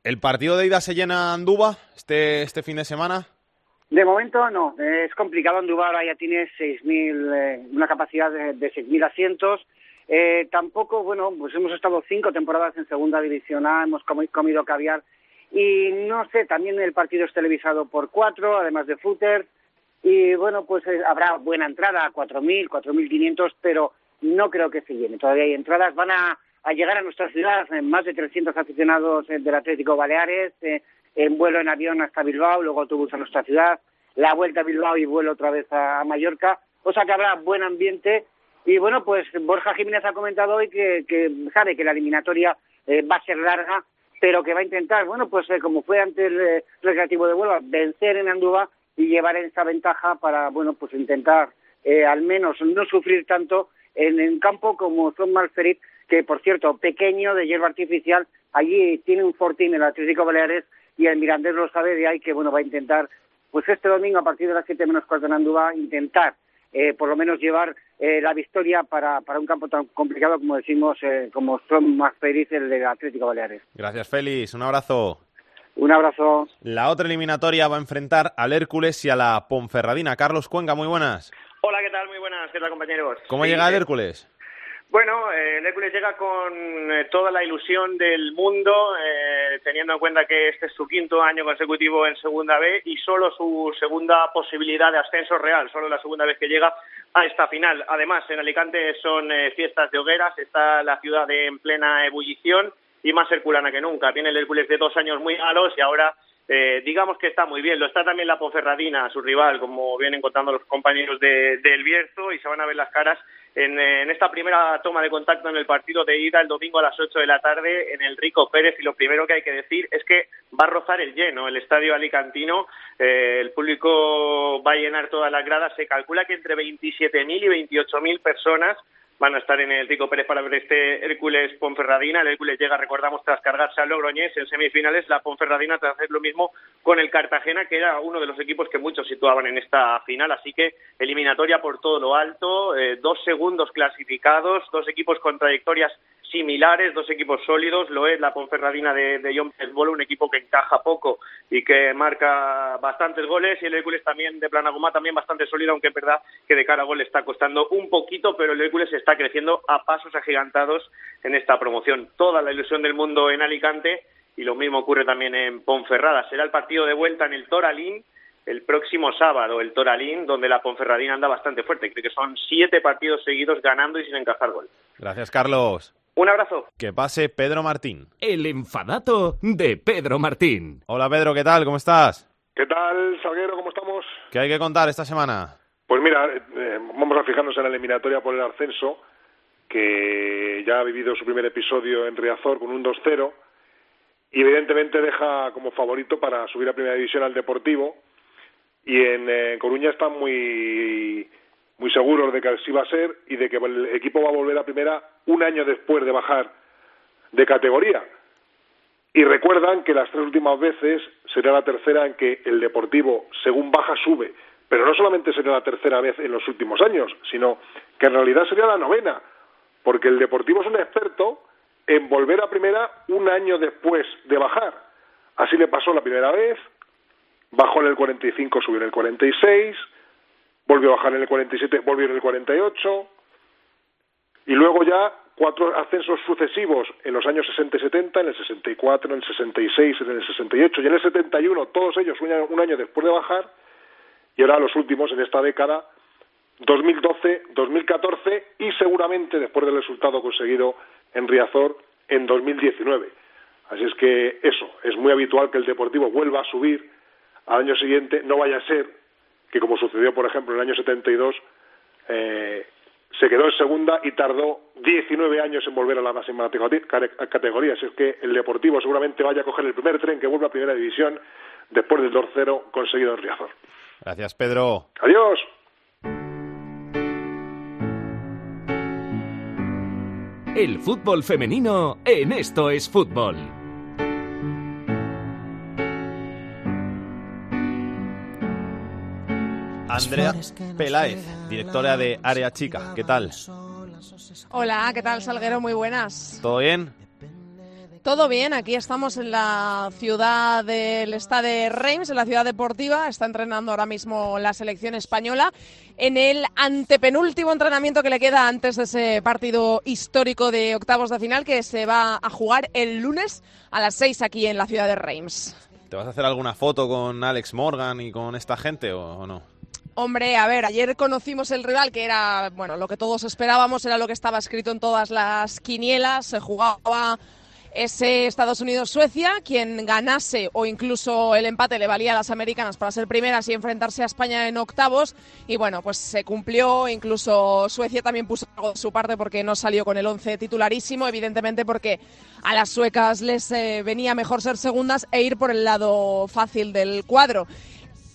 ¿El partido de ida se llena Andúba este, este fin de semana? De momento no, es complicado. Andúba ahora ya tiene 6.000, eh, una capacidad de, de 6.000 asientos. Eh, tampoco, bueno, pues hemos estado cinco temporadas en Segunda División A, hemos comi- comido caviar y no sé, también el partido es televisado por cuatro, además de footer y bueno, pues eh, habrá buena entrada a 4.000, 4.500, pero no creo que se llene. Todavía hay entradas, van a, a llegar a nuestra ciudad eh, más de 300 aficionados eh, del Atlético Baleares, eh, en vuelo en avión hasta Bilbao, luego autobús a nuestra ciudad, la vuelta a Bilbao y vuelo otra vez a, Mallorca, o sea que habrá buen ambiente. Y bueno, pues Borja Jiménez ha comentado hoy que, sabe que la eliminatoria eh, va a ser larga, pero que va a intentar, bueno, pues eh, como fue ante el Recreativo de Huelva, vencer en Andúa y llevar esa ventaja para, bueno, pues intentar eh, al menos no sufrir tanto en el campo como son Malferit, que por cierto, pequeño, de hierba artificial, allí tiene un fortín el Atlético Baleares y el Mirandés lo sabe de ahí que, bueno, va a intentar, pues este domingo a partir de las siete menos cuarto en Andúa, intentar eh, por lo menos llevar eh, la victoria para, para un campo tan complicado como decimos, eh, como son más felices el de Atlético Baleares. Gracias, Félix. Un abrazo. Un abrazo. La otra eliminatoria va a enfrentar al Hércules y a la Ponferradina. Carlos Cuenca, muy buenas. Hola, ¿qué tal? Muy buenas, ¿qué tal, compañeros? ¿Cómo Sí, llega el eh, Hércules? Bueno, eh, el Hércules llega con eh, toda la ilusión del mundo, eh, teniendo en cuenta que este es su quinto año consecutivo en Segunda B y solo su segunda posibilidad de ascenso real, solo la segunda vez que llega a esta final. Además, en Alicante son eh, fiestas de hogueras, está la ciudad en plena ebullición y más herculana que nunca. Tiene el Hércules de dos años muy malos y ahora eh, digamos que está muy bien. Lo está también la Ponferradina, su rival, como vienen contando los compañeros de, del Bierzo, y se van a ver las caras en, eh, en esta primera toma de contacto en el partido de ida el domingo a las 8 de la tarde en el Rico Pérez. Y lo primero que hay que decir es que va a rozar el lleno el estadio alicantino. Eh, el público va a llenar todas las gradas. Se calcula que entre 27.000 y 28.000 personas van a estar en el Rico Pérez para ver este Hércules Ponferradina. El Hércules llega, recordamos, tras cargarse al Logroñés en semifinales, la Ponferradina tras hacer lo mismo con el Cartagena, que era uno de los equipos que muchos situaban en esta final. Así que eliminatoria por todo lo alto, eh, dos segundos clasificados, dos equipos con trayectorias similares, dos equipos sólidos, lo es la Ponferradina de, de John Pesbolo, un equipo que encaja poco y que marca bastantes goles, y el Hércules también de Planagoma también bastante sólido, aunque es verdad que de cara a gol está costando un poquito, pero el Hércules está creciendo a pasos agigantados en esta promoción. Toda la ilusión del mundo en Alicante y lo mismo ocurre también en Ponferrada. Será el partido de vuelta en el Toralín el próximo sábado, el Toralín, donde la Ponferradina anda bastante fuerte. Creo que son siete partidos seguidos ganando y sin encajar gol. Gracias, Carlos. Un abrazo. Que pase Pedro Martín. El enfadato de Pedro Martín. Hola Pedro, ¿qué tal? ¿Cómo estás? ¿Qué tal, Salguero? ¿Cómo estamos? ¿Qué hay que contar esta semana? Pues mira, eh, vamos a fijarnos en la eliminatoria por el ascenso, que ya ha vivido su primer episodio en Riazor con un 2-0 y evidentemente deja como favorito para subir a primera división al Deportivo y en eh, Coruña están muy muy seguros de que así va a ser y de que el equipo va a volver a primera un año después de bajar de categoría. Y recuerdan que las tres últimas veces será la tercera en que el Deportivo, según baja, sube. Pero no solamente sería la tercera vez en los últimos años, sino que en realidad sería la novena, porque el Deportivo es un experto en volver a primera un año después de bajar. Así le pasó la primera vez, bajó en el 45, subió en el 46, volvió a bajar en el 47, volvió en el 48, y luego ya cuatro ascensos sucesivos en los años 60 y 70, en el 64, en el 66, en el 68 y en el 71, todos ellos un año, después de bajar, y ahora los últimos en esta década, 2012, 2014 y seguramente después del resultado conseguido en Riazor en 2019. Así es que eso, es muy habitual que el Deportivo vuelva a subir al año siguiente, no vaya a ser que como sucedió por ejemplo en el año 72, eh, se quedó en segunda y tardó 19 años en volver a la máxima categoría. Así es que el Deportivo seguramente vaya a coger el primer tren que vuelva a Primera División después del 2-0 conseguido en Riazor. Gracias, Pedro. Adiós. El fútbol femenino en Esto es Fútbol. Andrea Peláez, directora de Área Chica. ¿Qué tal? Hola, ¿qué tal, Salguero? Muy buenas. ¿Todo bien? Todo bien, aquí estamos en la ciudad del Estado de Reims, en la ciudad deportiva. Está entrenando ahora mismo la selección española en el antepenúltimo entrenamiento que le queda antes de ese partido histórico de octavos de final que se va a jugar el lunes a las seis aquí en la ciudad de Reims. ¿Te vas a hacer alguna foto con Alex Morgan y con esta gente o, o no? Hombre, a ver, ayer conocimos el rival que era, bueno, lo que todos esperábamos, era lo que estaba escrito en todas las quinielas, se jugaba ese Estados Unidos-Suecia, quien ganase o incluso el empate le valía a las americanas para ser primeras y enfrentarse a España en octavos. Y bueno, pues se cumplió, incluso Suecia también puso algo de su parte porque no salió con el 11 titularísimo, evidentemente porque a las suecas les eh, venía mejor ser segundas e ir por el lado fácil del cuadro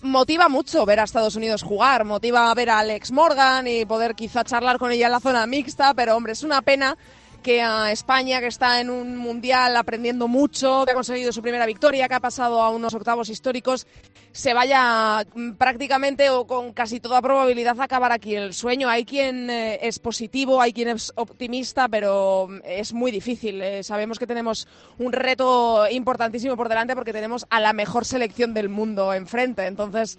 motiva mucho ver a Estados Unidos jugar, motiva ver a Alex Morgan y poder quizá charlar con ella en la zona mixta, pero hombre, es una pena que a España, que está en un mundial aprendiendo mucho, que ha conseguido su primera victoria, que ha pasado a unos octavos históricos, se vaya mm, prácticamente o con casi toda probabilidad a acabar aquí el sueño. Hay quien eh, es positivo, hay quien es optimista, pero mm, es muy difícil. Eh, sabemos que tenemos un reto importantísimo por delante porque tenemos a la mejor selección del mundo enfrente. Entonces,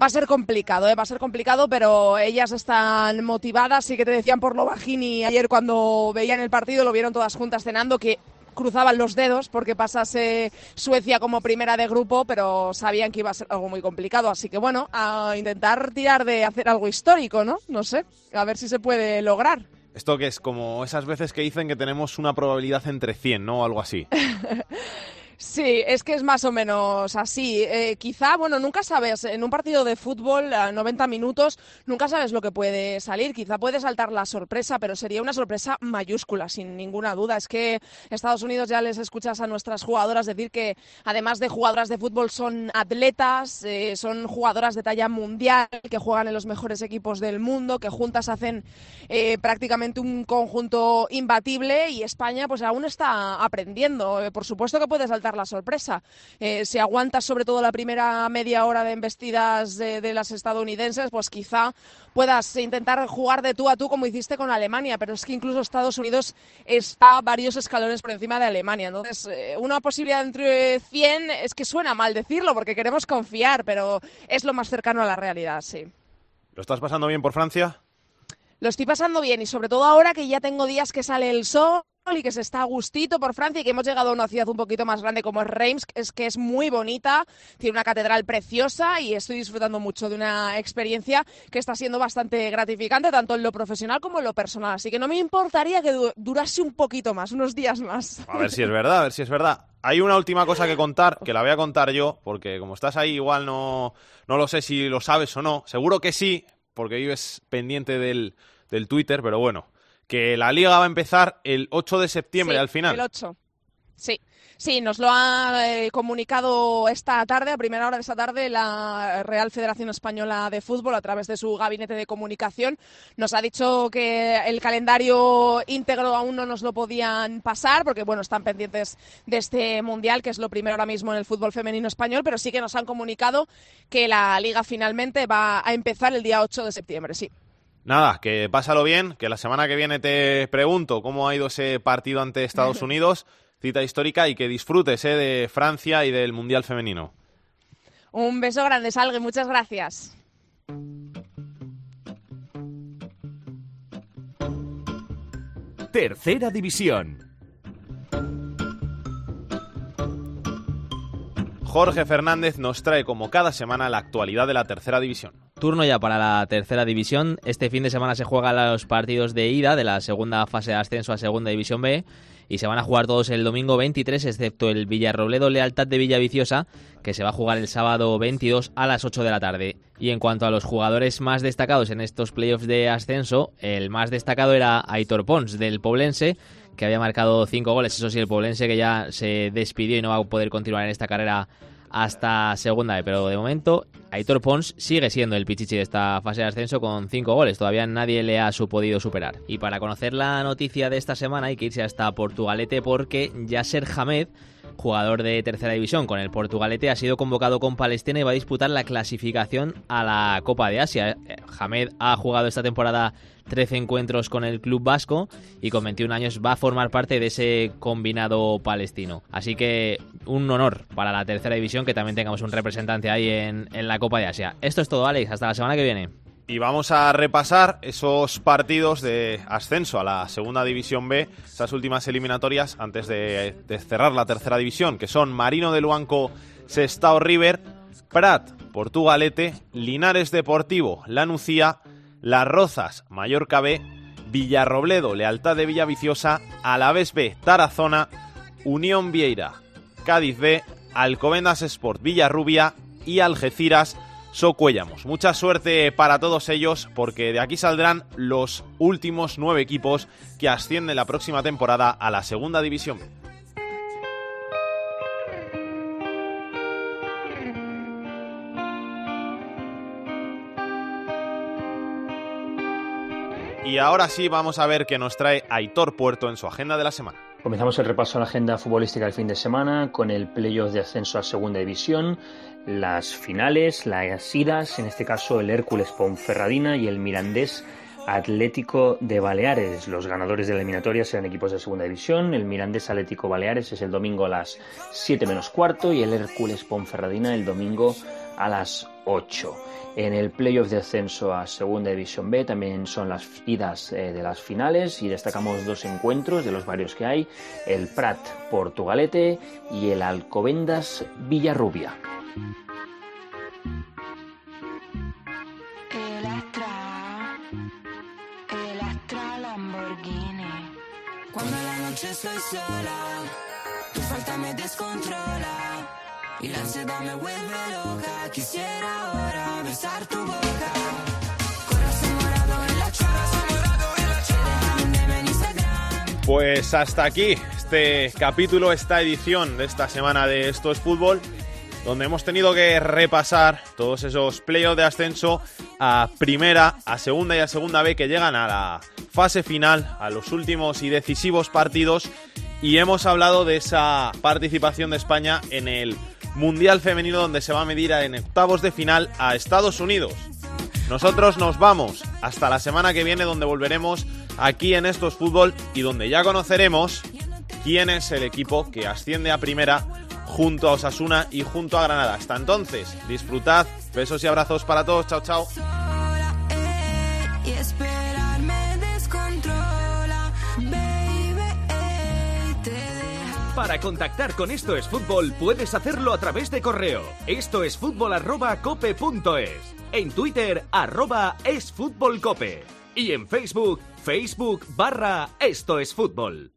va a ser complicado, ¿eh? va a ser complicado, pero ellas están motivadas. Sí que te decían por lo bajini ayer cuando veían el partido, lo vieron todas juntas cenando, que cruzaban los dedos porque pasase Suecia como primera de grupo, pero sabían que iba a ser algo muy complicado. Así que bueno, a intentar tirar de hacer algo histórico, ¿no? No sé, a ver si se puede lograr. Esto que es como esas veces que dicen que tenemos una probabilidad entre 100, ¿no? O algo así. Sí, es que es más o menos así. Eh, quizá, bueno, nunca sabes, en un partido de fútbol a 90 minutos, nunca sabes lo que puede salir. Quizá puede saltar la sorpresa, pero sería una sorpresa mayúscula, sin ninguna duda. Es que Estados Unidos ya les escuchas a nuestras jugadoras decir que, además de jugadoras de fútbol, son atletas, eh, son jugadoras de talla mundial, que juegan en los mejores equipos del mundo, que juntas hacen eh, prácticamente un conjunto imbatible y España, pues aún está aprendiendo. Eh, por supuesto que puede saltar la sorpresa. Eh, si aguantas sobre todo la primera media hora de embestidas de, de, las estadounidenses, pues quizá puedas intentar jugar de tú a tú como hiciste con Alemania, pero es que incluso Estados Unidos está varios escalones por encima de Alemania. Entonces, eh, una posibilidad entre 100 es que suena mal decirlo porque queremos confiar, pero es lo más cercano a la realidad, sí. ¿Lo estás pasando bien por Francia? Lo estoy pasando bien y sobre todo ahora que ya tengo días que sale el sol y que se está a gustito por Francia y que hemos llegado a una ciudad un poquito más grande como es Reims, es que es muy bonita, tiene una catedral preciosa y estoy disfrutando mucho de una experiencia que está siendo bastante gratificante tanto en lo profesional como en lo personal. Así que no me importaría que du- durase un poquito más, unos días más. A ver si es verdad, a ver si es verdad. Hay una última cosa que contar, que la voy a contar yo, porque como estás ahí igual no, no lo sé si lo sabes o no. Seguro que sí, porque vives pendiente del, del Twitter, pero bueno. Que la liga va a empezar el 8 de septiembre Sí, al final. El 8. Sí. Sí, nos lo ha eh, comunicado esta tarde, a primera hora de esta tarde, la Real Federación Española de Fútbol a través de su gabinete de comunicación. Nos ha dicho que el calendario íntegro aún no nos lo podían pasar porque, bueno, están pendientes de este mundial, que es lo primero ahora mismo en el fútbol femenino español, pero sí que nos han comunicado que la liga finalmente va a empezar el día 8 de septiembre, sí. Nada, que pásalo bien, que la semana que viene te pregunto cómo ha ido ese partido ante Estados Unidos, cita histórica, y que disfrutes eh, de Francia y del Mundial Femenino. Un beso grande, Salgue, muchas gracias. Tercera división. Jorge Fernández nos trae como cada semana la actualidad de la tercera división. Turno ya para la tercera división. Este fin de semana se juegan los partidos de ida de la segunda fase de ascenso a segunda división B y se van a jugar todos el domingo 23, excepto el Villarrobledo Lealtad de Villaviciosa, que se va a jugar el sábado 22 a las 8 de la tarde. Y en cuanto a los jugadores más destacados en estos playoffs de ascenso, el más destacado era Aitor Pons del Poblense, que había marcado cinco goles. Eso sí, el Poblense que ya se despidió y no va a poder continuar en esta carrera hasta segunda B, pero de momento Aitor Pons sigue siendo el pichichi de esta fase de ascenso con cinco goles, todavía nadie le ha podido superar. Y para conocer la noticia de esta semana hay que irse hasta Portugalete porque Yasser Hamed, jugador de tercera división con el Portugalete, ha sido convocado con Palestina y va a disputar la clasificación a la Copa de Asia. Eh, Hamed ha jugado esta temporada 13 encuentros con el club vasco y con 21 años va a formar parte de ese combinado palestino. Así que un honor para la tercera división que también tengamos un representante ahí en, en la Copa de Asia. Esto es todo, Alex. Hasta la semana que viene. Y vamos a repasar esos partidos de ascenso a la segunda división B, esas últimas eliminatorias antes de, cerrar la tercera división, que son Marino de Luanco, Sestao River, Prat, Portugalete, Linares Deportivo, La Nucía, Las Rozas, Mallorca B, Villarrobledo, Lealtad de Villaviciosa, Alavés B, Tarazona, Unión Vieira, Cádiz B, Alcobendas Sport Villarrubia y Algeciras Socuellamos. Mucha suerte para todos ellos porque de aquí saldrán los últimos nueve equipos que ascienden la próxima temporada a la segunda división. Y ahora sí vamos a ver qué nos trae Aitor Puerto en su agenda de la semana. Comenzamos el repaso a la agenda futbolística del fin de semana con el playoff de ascenso a segunda división, las finales, las idas, en este caso el Hércules Ponferradina y el Mirandés Atlético de Baleares. Los ganadores de la eliminatoria serán equipos de segunda división. El Mirandés Atlético Baleares es el domingo a las 7 menos cuarto y el Hércules Ponferradina el domingo a las 8. En el playoff de ascenso a Segunda División B también son las idas eh, de las finales y destacamos dos encuentros de los varios que hay, el Prat Portugalete y el Alcobendas Villarrubia. El el Lamborghini. Cuando la noche estoy sola, tu falta me descontrola y la ansiedad me vuelve loca. Quisiera ahora besar tu boca. Corazón morado en la. Pues hasta aquí este capítulo, esta edición de esta semana de Esto es Fútbol, donde hemos tenido que repasar todos esos playoffs de ascenso a primera, a segunda y a segunda B que llegan a la fase final, a los últimos y decisivos partidos, y hemos hablado de esa participación de España en el Mundial Femenino donde se va a medir en octavos de final a Estados Unidos. Nosotros nos vamos hasta la semana que viene donde volveremos aquí en Estos Fútbol y donde ya conoceremos quién es el equipo que asciende a primera junto a Osasuna y junto a Granada. Hasta entonces, disfrutad. Besos y abrazos para todos. Chao, chao. Para contactar con Esto es Fútbol puedes hacerlo a través de correo. Esto es fútbol cope.es. En Twitter arroba es fútbol. Y en Facebook, Facebook barra Esto es Fútbol.